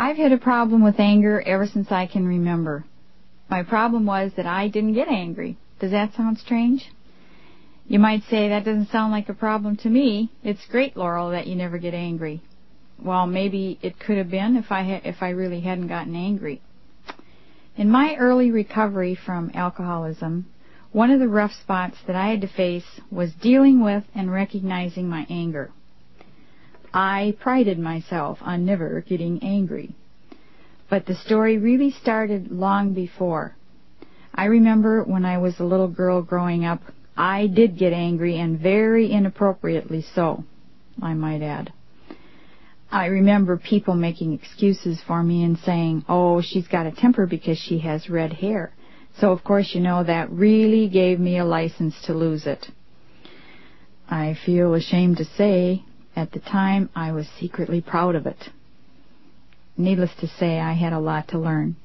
I've had a problem with anger ever since I can remember. My problem was that I didn't get angry. Does that sound strange? You might say that doesn't sound like a problem to me. It's great, Laurel, that you never get angry. Well, maybe it could have been if I ha- if I really hadn't gotten angry. In my early recovery from alcoholism, one of the rough spots that I had to face was dealing with and recognizing my anger. I prided myself on never getting angry. But the story really started long before. I remember when I was a little girl growing up, I did get angry and very inappropriately so, I might add. I remember people making excuses for me and saying, oh, she's got a temper because she has red hair. So of course, you know, that really gave me a license to lose it. I feel ashamed to say at the time, I was secretly proud of it. Needless to say, I had a lot to learn.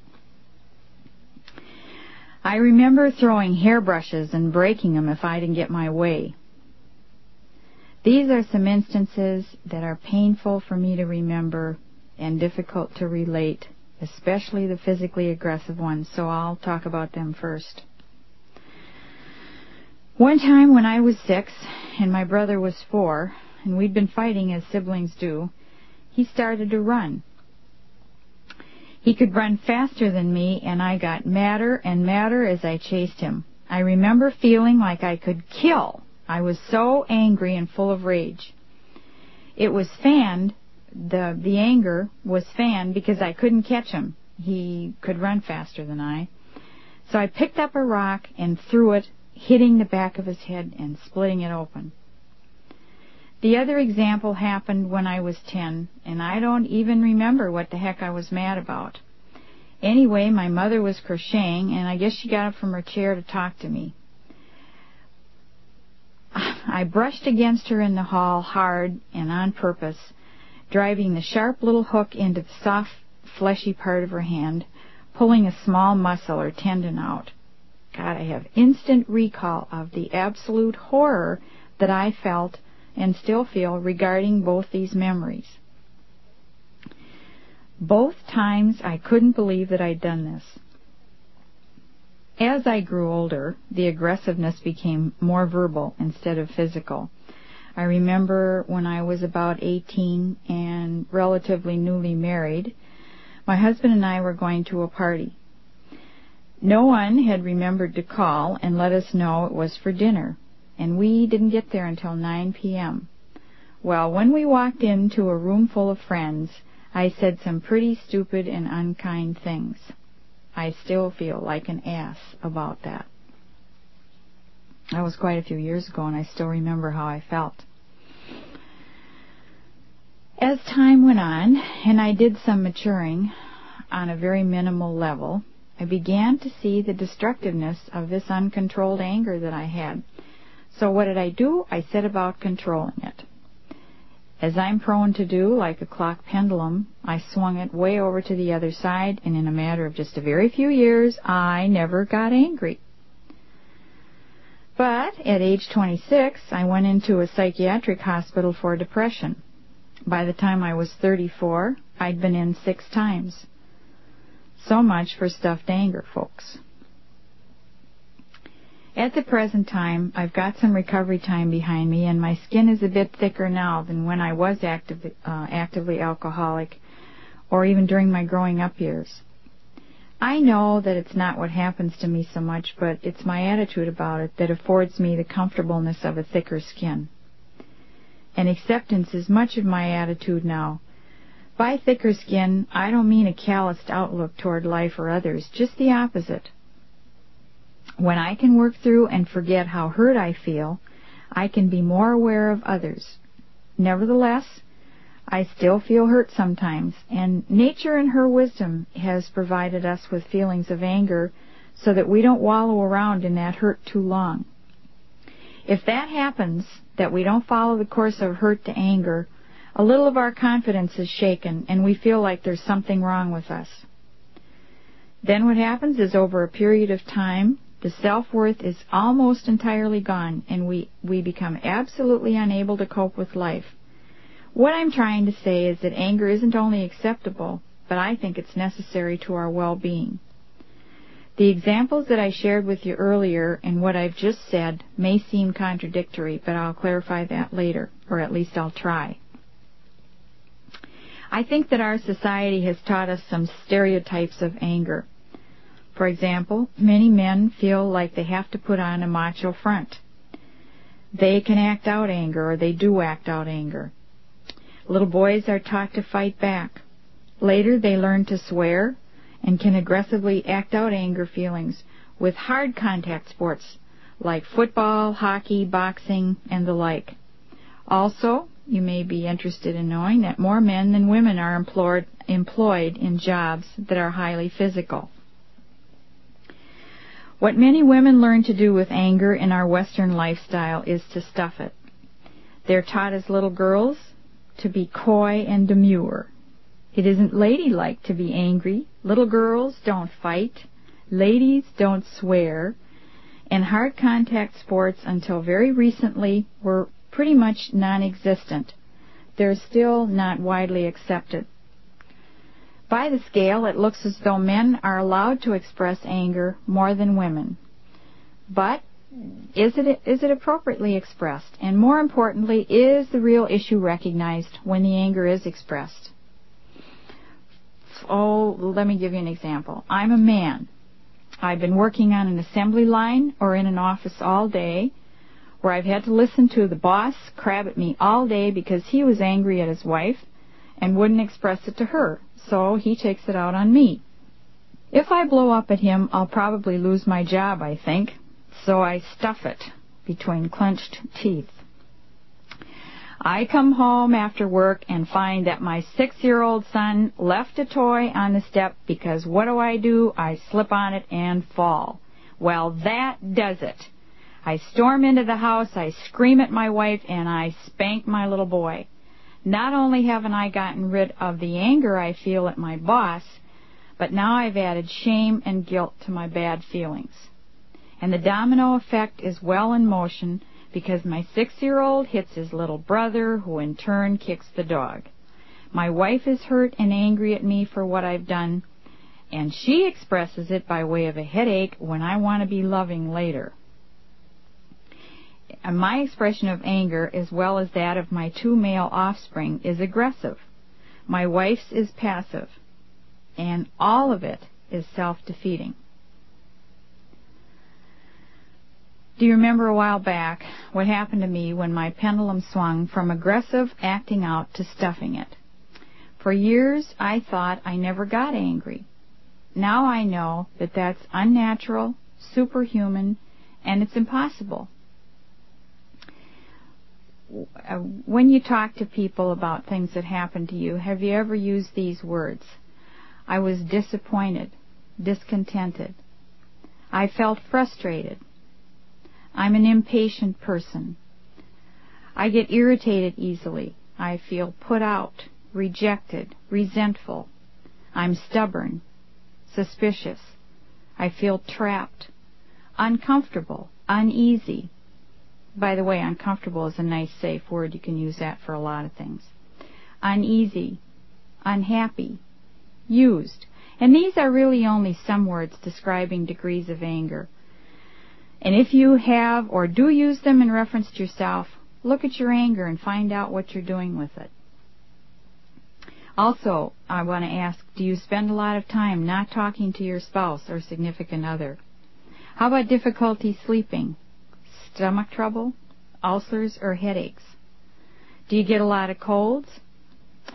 I remember throwing hairbrushes and breaking them if I didn't get my way. These are some instances that are painful for me to remember and difficult to relate, especially the physically aggressive ones, so I'll talk about them first. One time when I was six and my brother was four, and we'd been fighting as siblings do, he started to run. He could run faster than me, and I got madder and madder as I chased him. I remember feeling like I could kill. I was so angry and full of rage. It was fanned, the, the anger was fanned because I couldn't catch him. He could run faster than I. So I picked up a rock and threw it, hitting the back of his head and splitting it open. The other example happened when I was 10, and I don't even remember what the heck I was mad about. Anyway, my mother was crocheting, and I guess she got up from her chair to talk to me. I brushed against her in the hall hard and on purpose, driving the sharp little hook into the soft, fleshy part of her hand, pulling a small muscle or tendon out. God, I have instant recall of the absolute horror that I felt and still feel regarding both these memories. Both times I couldn't believe that I'd done this. As I grew older, the aggressiveness became more verbal instead of physical. I remember when I was about 18 and relatively newly married, my husband and I were going to a party. No one had remembered to call and let us know it was for dinner and we didn't get there until 9 p.m. Well, when we walked into a room full of friends, I said some pretty stupid and unkind things. I still feel like an ass about that. That was quite a few years ago, and I still remember how I felt. As time went on, and I did some maturing on a very minimal level, I began to see the destructiveness of this uncontrolled anger that I had. So what did I do? I set about controlling it. As I'm prone to do, like a clock pendulum, I swung it way over to the other side, and in a matter of just a very few years, I never got angry. But at age 26, I went into a psychiatric hospital for depression. By the time I was 34, I'd been in six times. So much for stuffed anger, folks. At the present time, I've got some recovery time behind me, and my skin is a bit thicker now than when I was active, uh, actively alcoholic, or even during my growing up years. I know that it's not what happens to me so much, but it's my attitude about it that affords me the comfortableness of a thicker skin. And acceptance is much of my attitude now. By thicker skin, I don't mean a calloused outlook toward life or others, just the opposite. When I can work through and forget how hurt I feel, I can be more aware of others. Nevertheless, I still feel hurt sometimes, and nature in her wisdom has provided us with feelings of anger so that we don't wallow around in that hurt too long. If that happens, that we don't follow the course of hurt to anger, a little of our confidence is shaken and we feel like there's something wrong with us. Then what happens is over a period of time, the self-worth is almost entirely gone and we, we become absolutely unable to cope with life. What I'm trying to say is that anger isn't only acceptable, but I think it's necessary to our well-being. The examples that I shared with you earlier and what I've just said may seem contradictory, but I'll clarify that later, or at least I'll try. I think that our society has taught us some stereotypes of anger. For example, many men feel like they have to put on a macho front. They can act out anger, or they do act out anger. Little boys are taught to fight back. Later, they learn to swear and can aggressively act out anger feelings with hard contact sports like football, hockey, boxing, and the like. Also, you may be interested in knowing that more men than women are employed, employed in jobs that are highly physical. What many women learn to do with anger in our Western lifestyle is to stuff it. They're taught as little girls to be coy and demure. It isn't ladylike to be angry. Little girls don't fight. Ladies don't swear. And hard contact sports until very recently were pretty much non-existent. They're still not widely accepted. By the scale, it looks as though men are allowed to express anger more than women. But is it, is it appropriately expressed? And more importantly, is the real issue recognized when the anger is expressed? Oh, let me give you an example. I'm a man. I've been working on an assembly line or in an office all day where I've had to listen to the boss crab at me all day because he was angry at his wife and wouldn't express it to her, so he takes it out on me. If I blow up at him, I'll probably lose my job, I think, so I stuff it between clenched teeth. I come home after work and find that my six-year-old son left a toy on the step because what do I do? I slip on it and fall. Well, that does it. I storm into the house, I scream at my wife, and I spank my little boy. Not only haven't I gotten rid of the anger I feel at my boss, but now I've added shame and guilt to my bad feelings. And the domino effect is well in motion because my six-year-old hits his little brother, who in turn kicks the dog. My wife is hurt and angry at me for what I've done, and she expresses it by way of a headache when I want to be loving later Uh, my expression of anger, as well as that of my two male offspring, is aggressive. My wife's is passive. And all of it is self-defeating. Do you remember a while back what happened to me when my pendulum swung from aggressive acting out to stuffing it? For years I thought I never got angry. Now I know that that's unnatural, superhuman, and it's impossible. When you talk to people about things that happened to you, have you ever used these words? I was disappointed, discontented. I felt frustrated. I'm an impatient person. I get irritated easily. I feel put out, rejected, resentful. I'm stubborn, suspicious. I feel trapped, uncomfortable, uneasy, by the way, uncomfortable is a nice, safe word. You can use that for a lot of things. Uneasy, unhappy, used. And these are really only some words describing degrees of anger. And if you have or do use them in reference to yourself, look at your anger and find out what you're doing with it. Also, I want to ask, do you spend a lot of time not talking to your spouse or significant other? How about difficulty sleeping? Stomach trouble, ulcers, or headaches? Do you get a lot of colds?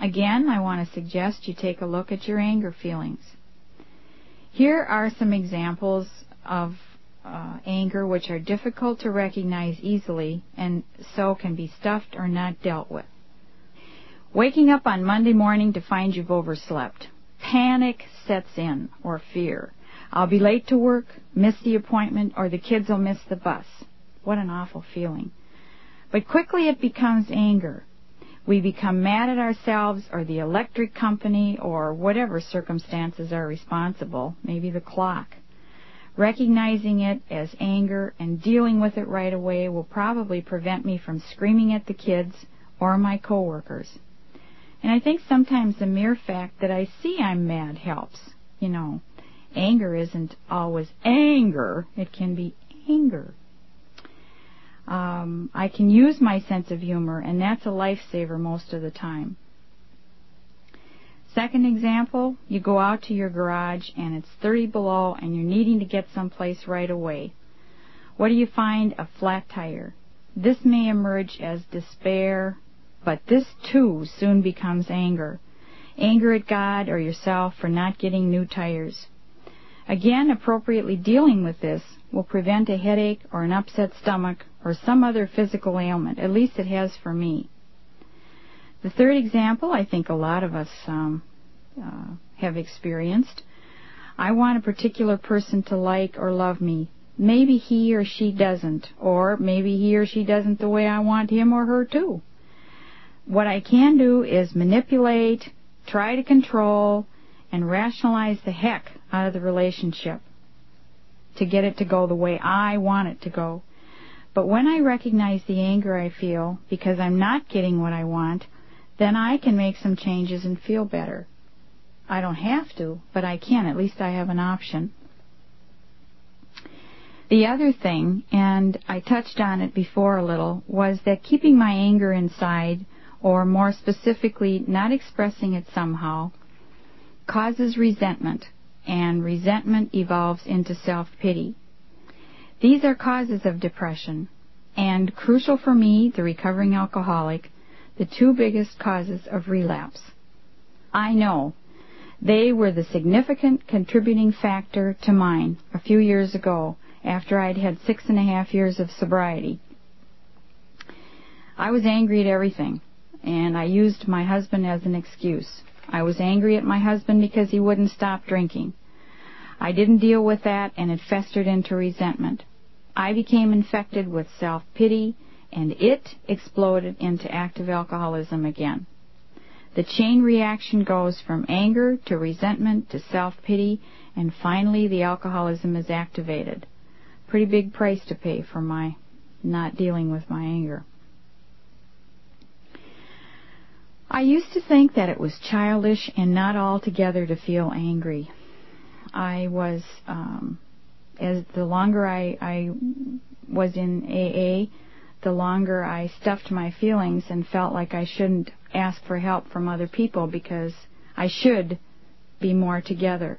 Again, I want to suggest you take a look at your anger feelings. Here are some examples of uh, anger which are difficult to recognize easily and so can be stuffed or not dealt with. Waking up on Monday morning to find you've overslept. Panic sets in, or fear. I'll be late to work, miss the appointment, or the kids will miss the bus. What an awful feeling. But quickly it becomes anger. We become mad at ourselves or the electric company or whatever circumstances are responsible, maybe the clock. Recognizing it as anger and dealing with it right away will probably prevent me from screaming at the kids or my coworkers. And I think sometimes the mere fact that I see I'm mad helps. You know, anger isn't always anger, it can be anger. Um, I can use my sense of humor, and that's a lifesaver most of the time. Second example, you go out to your garage and it's 30 below and you're needing to get someplace right away. What do you find? A flat tire. This may emerge as despair, but this too soon becomes anger. Anger at God or yourself for not getting new tires. Again, appropriately dealing with this will prevent a headache or an upset stomach or some other physical ailment. At least it has for me. The third example, I think a lot of us um, uh, have experienced. I want a particular person to like or love me. Maybe he or she doesn't, or maybe he or she doesn't the way I want him or her to. What I can do is manipulate, try to control, and rationalize the heck out of the relationship to get it to go the way I want it to go. But when I recognize the anger I feel because I'm not getting what I want, then I can make some changes and feel better. I don't have to, but I can. At least I have an option. The other thing, and I touched on it before a little, was that keeping my anger inside, or more specifically, not expressing it somehow, causes resentment, and resentment evolves into self-pity. These are causes of depression, and crucial for me, the recovering alcoholic, the two biggest causes of relapse. I know they were the significant contributing factor to mine a few years ago after I'd had six and a half years of sobriety. I was angry at everything, and I used my husband as an excuse. I was angry at my husband because he wouldn't stop drinking. I didn't deal with that, and it festered into resentment. I became infected with self-pity and it exploded into active alcoholism again. The chain reaction goes from anger to resentment to self-pity, and finally the alcoholism is activated. Pretty big price to pay for my not dealing with my anger. I used to think that it was childish and not altogether to feel angry. I was, um, as the longer I, I was in AA, the longer I stuffed my feelings and felt like I shouldn't ask for help from other people because I should be more together.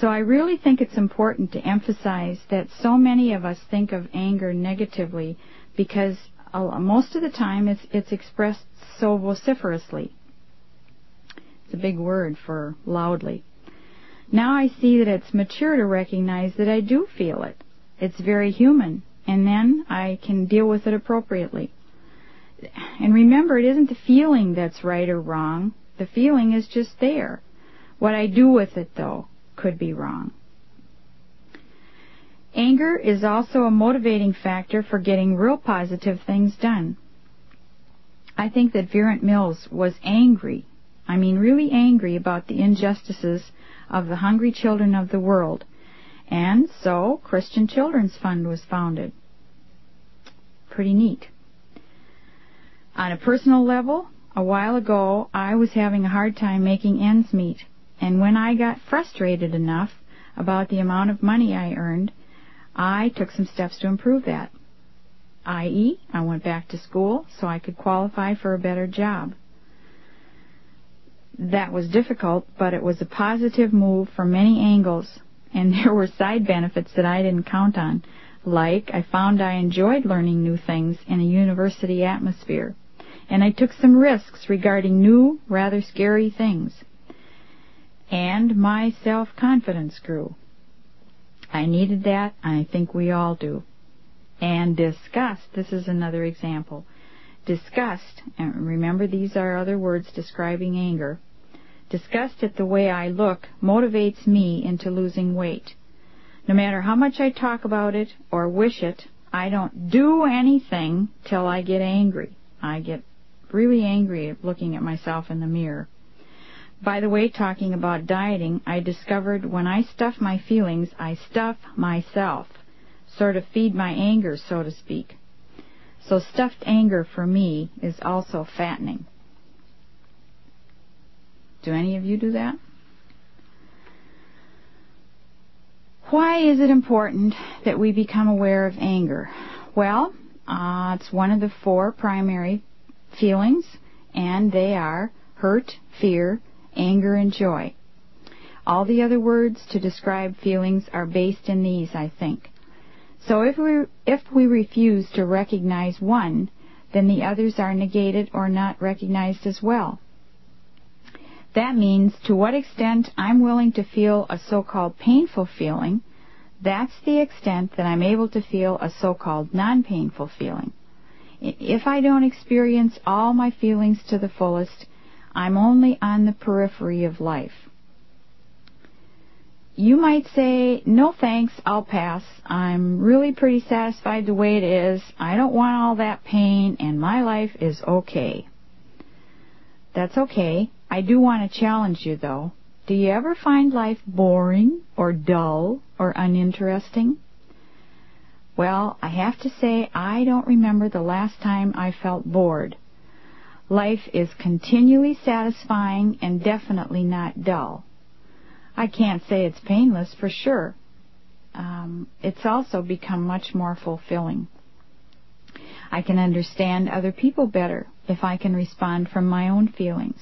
So I really think it's important to emphasize that so many of us think of anger negatively because most of the time it's, it's expressed so vociferously. It's a big word for loudly. Now I see that it's mature to recognize that I do feel it. It's very human and then I can deal with it appropriately. And remember, it isn't the feeling that's right or wrong. The feeling is just there. What I do with it, though, could be wrong. Anger is also a motivating factor for getting real positive things done. I think that Verent Mills was angry, I mean really angry about the injustices of the hungry children of the world and so Christian Children's Fund was founded. Pretty neat. On a personal level, a while ago I was having a hard time making ends meet, and when I got frustrated enough about the amount of money I earned, I took some steps to improve that. I.e., I went back to school so I could qualify for a better job. That was difficult, but it was a positive move from many angles and there were side benefits that I didn't count on. Like, I found I enjoyed learning new things in a university atmosphere, and I took some risks regarding new, rather scary things. And my self-confidence grew. I needed that, I think we all do. And disgust, this is another example. Disgust, and remember these are other words describing anger, Disgust at the way I look motivates me into losing weight. No matter how much I talk about it or wish it, I don't do anything till I get angry. I get really angry at looking at myself in the mirror. By the way, talking about dieting, I discovered when I stuff my feelings, I stuff myself. Sort of feed my anger, so to speak. So stuffed anger for me is also fattening. Do any of you do that? Why is it important that we become aware of anger? Well, uh, it's one of the four primary feelings, and they are hurt, fear, anger, and joy. All the other words to describe feelings are based in these, I think. So if we, if we refuse to recognize one, then the others are negated or not recognized as well. That means to what extent I'm willing to feel a so-called painful feeling, that's the extent that I'm able to feel a so-called non-painful feeling. If I don't experience all my feelings to the fullest, I'm only on the periphery of life. You might say, no thanks, I'll pass. I'm really pretty satisfied the way it is. I don't want all that pain, and my life is okay. That's okay. I do want to challenge you, though. Do you ever find life boring, or dull, or uninteresting? Well, I have to say I don't remember the last time I felt bored. Life is continually satisfying and definitely not dull. I can't say it's painless for sure. Um, it's also become much more fulfilling. I can understand other people better if I can respond from my own feelings.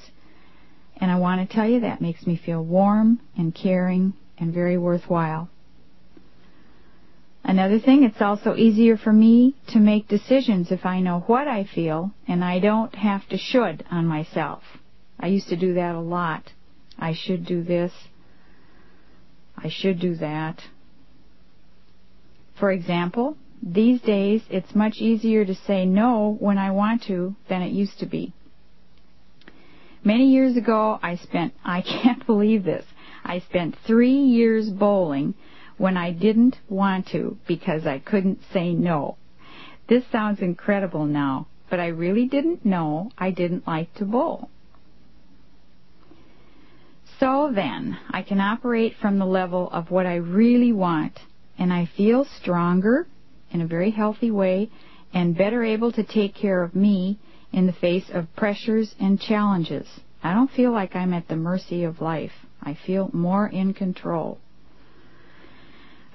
And I want to tell you that makes me feel warm and caring and very worthwhile. Another thing, it's also easier for me to make decisions if I know what I feel and I don't have to should on myself. I used to do that a lot. I should do this. I should do that. For example, these days it's much easier to say no when I want to than it used to be. Many years ago I spent, I can't believe this, I spent three years bowling when I didn't want to because I couldn't say no. This sounds incredible now, but I really didn't know I didn't like to bowl. So then, I can operate from the level of what I really want, and I feel stronger in a very healthy way and better able to take care of me in the face of pressures and challenges. I don't feel like I'm at the mercy of life. I feel more in control.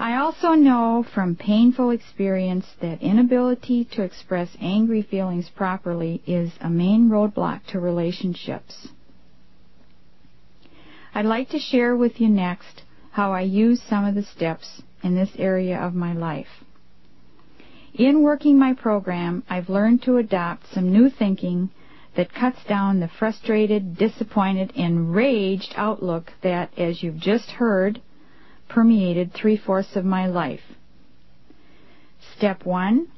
I also know from painful experience that inability to express angry feelings properly is a main roadblock to relationships. I'd like to share with you next how I use some of the steps in this area of my life. In working my program, I've learned to adopt some new thinking that cuts down the frustrated, disappointed, enraged outlook that, as you've just heard, permeated three fourths of my life. Step one,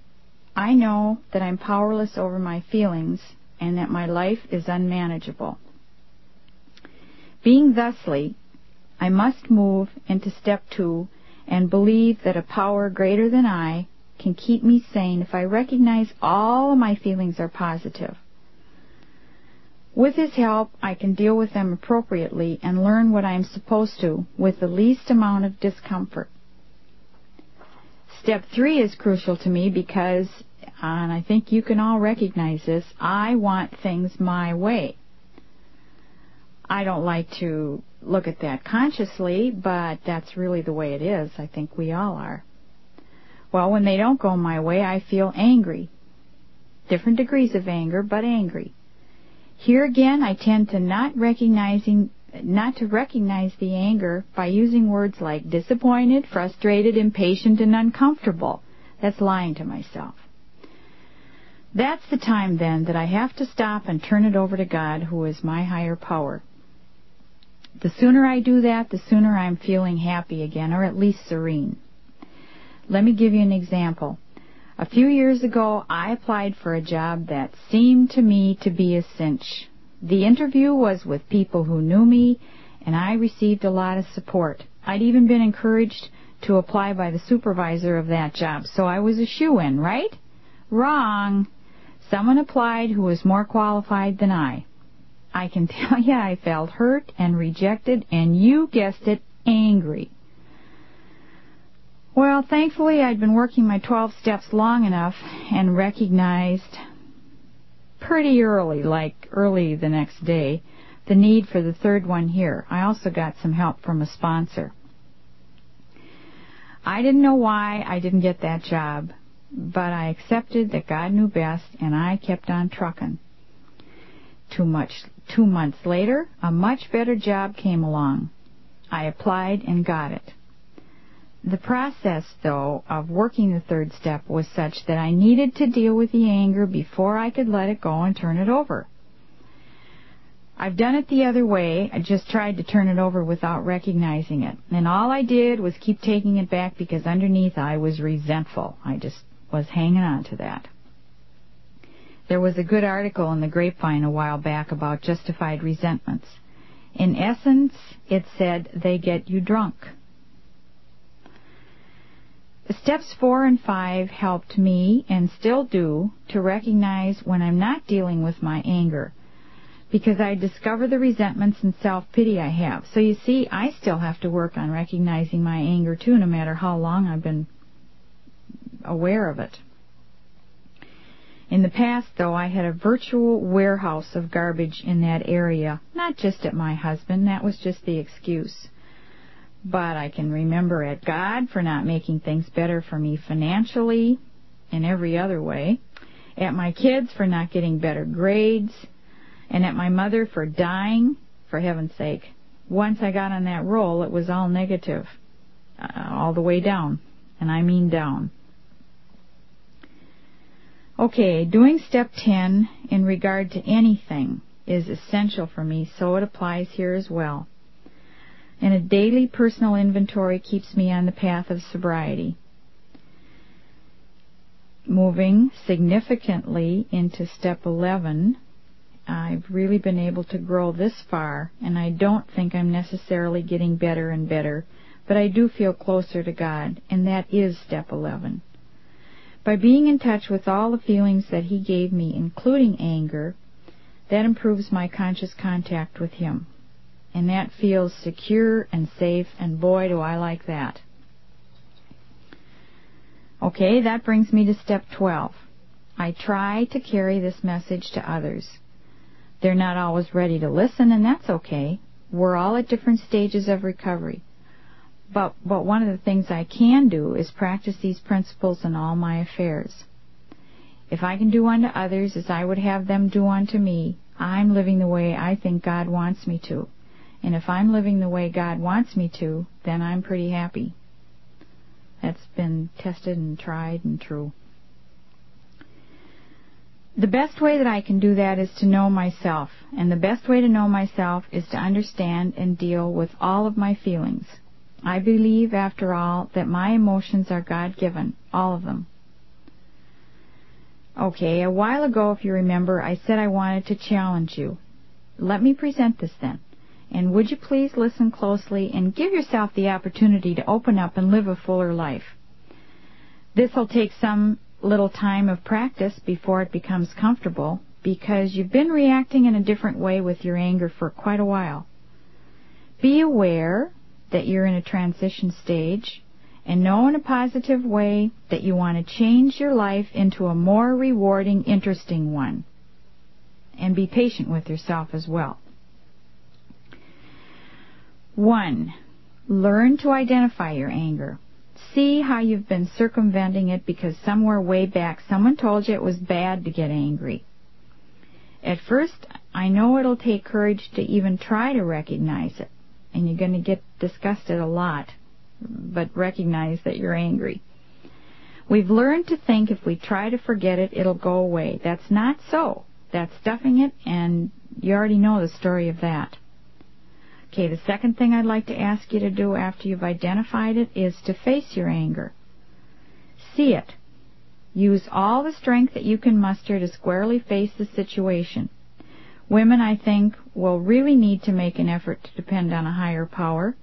I know that I'm powerless over my feelings and that my life is unmanageable. Being thusly, I must move into step two and believe that a power greater than I can keep me sane if I recognize all of my feelings are positive. With his help, I can deal with them appropriately and learn what I am supposed to with the least amount of discomfort. Step three is crucial to me because, and I think you can all recognize this, I want things my way. I don't like to look at that consciously, but that's really the way it is. I think we all are. Well, when they don't go my way, I feel angry. Different degrees of anger, but angry. Here again, I tend to not recognizing not to recognize the anger by using words like disappointed, frustrated, impatient, and uncomfortable. That's lying to myself. That's the time then that I have to stop and turn it over to God, who is my higher power. The sooner I do that, the sooner I'm feeling happy again, or at least serene. Let me give you an example. A few years ago, I applied for a job that seemed to me to be a cinch. The interview was with people who knew me, and I received a lot of support. I'd even been encouraged to apply by the supervisor of that job, so I was a shoe-in, right? Wrong. Someone applied who was more qualified than I. I can tell you I felt hurt and rejected, and you guessed it, angry. Well, thankfully, I'd been working my 12 steps long enough and recognized pretty early, like early the next day, the need for the third one here. I also got some help from a sponsor. I didn't know why I didn't get that job, but I accepted that God knew best and I kept on trucking. Too much two months later, a much better job came along. I applied and got it. The process, though, of working the third step was such that I needed to deal with the anger before I could let it go and turn it over. I've done it the other way. I just tried to turn it over without recognizing it. And all I did was keep taking it back because underneath I was resentful. I just was hanging on to that. There was a good article in the Grapevine a while back about justified resentments. In essence, it said they get you drunk. Steps four and five helped me, and still do, to recognize when I'm not dealing with my anger because I discover the resentments and self-pity I have. So you see, I still have to work on recognizing my anger too, no matter how long I've been aware of it. In the past, though, I had a virtual warehouse of garbage in that area, not just at my husband, that was just the excuse. But I can remember at God for not making things better for me financially, in every other way, at my kids for not getting better grades, and at my mother for dying, for heaven's sake. Once I got on that roll, it was all negative, uh, all the way down, and I mean down. Okay, doing step 10 in regard to anything is essential for me, so it applies here as well. And a daily personal inventory keeps me on the path of sobriety. Moving significantly into step 11, I've really been able to grow this far, and I don't think I'm necessarily getting better and better, but I do feel closer to God, and that is step 11. By being in touch with all the feelings that He gave me, including anger, that improves my conscious contact with Him. And that feels secure and safe, and boy, do I like that. Okay, that brings me to step 12. I try to carry this message to others. They're not always ready to listen, and that's okay. We're all at different stages of recovery. But, but one of the things I can do is practice these principles in all my affairs. If I can do unto others as I would have them do unto me, I'm living the way I think God wants me to. And if I'm living the way God wants me to, then I'm pretty happy. That's been tested and tried and true. The best way that I can do that is to know myself. And the best way to know myself is to understand and deal with all of my feelings. I believe, after all, that my emotions are God given, all of them. Okay, a while ago, if you remember, I said I wanted to challenge you. Let me present this then. And would you please listen closely and give yourself the opportunity to open up and live a fuller life? This will take some little time of practice before it becomes comfortable because you've been reacting in a different way with your anger for quite a while. Be aware that you're in a transition stage and know in a positive way that you want to change your life into a more rewarding, interesting one. And be patient with yourself as well. One, learn to identify your anger see how you've been circumventing it because somewhere way back someone told you it was bad to get angry. At first, I know it'll take courage to even try to recognize it, and you're going to get disgusted a lot, but recognize that you're angry. We've learned to think if we try to forget it, it'll go away. That's not so. That's stuffing it, and you already know the story of that. Okay, the second thing I'd like to ask you to do after you've identified it is to face your anger. See it. Use all the strength that you can muster to squarely face the situation. Women, I think, will really need to make an effort to depend on a higher power.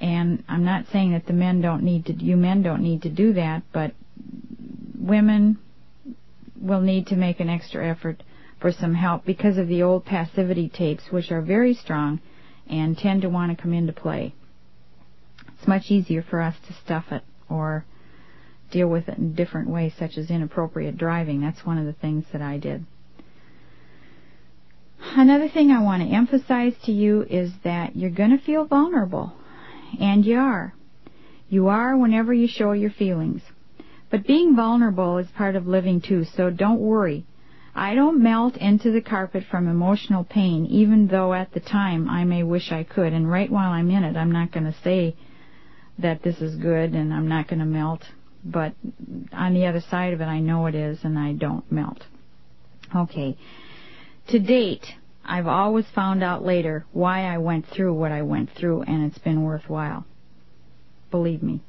And I'm not saying that the men don't need to, you men don't need to do that, but women will need to make an extra effort for some help because of the old passivity tapes, which are very strong and tend to want to come into play. It's much easier for us to stuff it or deal with it in different ways, such as inappropriate driving. That's one of the things that I did. Another thing I want to emphasize to you is that you're going to feel vulnerable. And you are. You are whenever you show your feelings. But being vulnerable is part of living too, so don't worry. I don't melt into the carpet from emotional pain, even though at the time I may wish I could. And right while I'm in it, I'm not going to say that this is good and I'm not going to melt. But on the other side of it, I know it is and I don't melt. Okay. To date, I've always found out later why I went through what I went through, and it's been worthwhile. Believe me.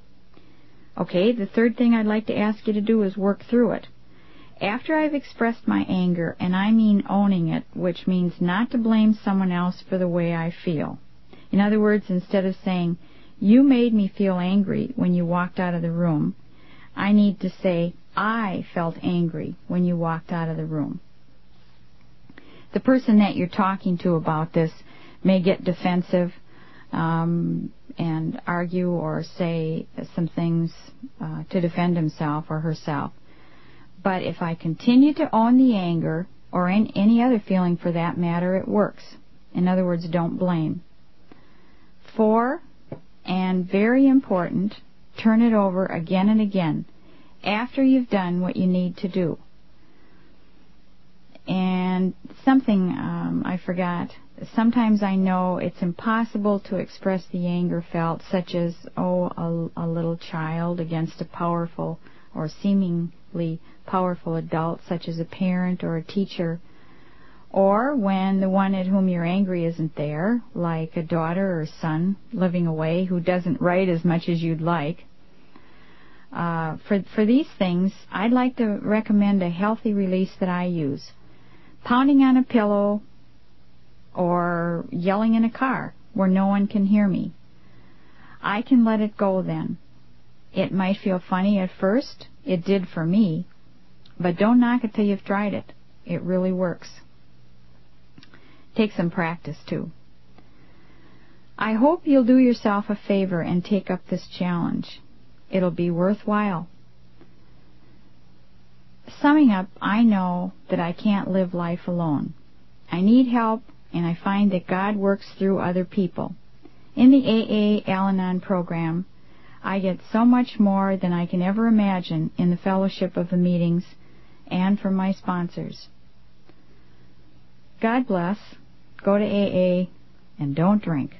Okay, the third thing I'd like to ask you to do is work through it. After I've expressed my anger, and I mean owning it, which means not to blame someone else for the way I feel. In other words, instead of saying, you made me feel angry when you walked out of the room, I need to say, I felt angry when you walked out of the room the person that you're talking to about this may get defensive um, and argue or say some things uh, to defend himself or herself. But if I continue to own the anger or in any other feeling for that matter, it works. In other words, don't blame. Four, and very important, turn it over again and again after you've done what you need to do. And something um, I forgot. Sometimes I know it's impossible to express the anger felt, such as, oh, a, a little child against a powerful or seemingly powerful adult, such as a parent or a teacher, or when the one at whom you're angry isn't there, like a daughter or son living away who doesn't write as much as you'd like. Uh, for for these things, I'd like to recommend a healthy release that I use pounding on a pillow or yelling in a car where no one can hear me. I can let it go then. It might feel funny at first. It did for me. But don't knock it till you've tried it. It really works. Take some practice, too. I hope you'll do yourself a favor and take up this challenge. It'll be worthwhile. Summing up, I know that I can't live life alone. I need help, and I find that God works through other people. In the AA Al Anon program, I get so much more than I can ever imagine in the fellowship of the meetings and from my sponsors. God bless. Go to AA and don't drink.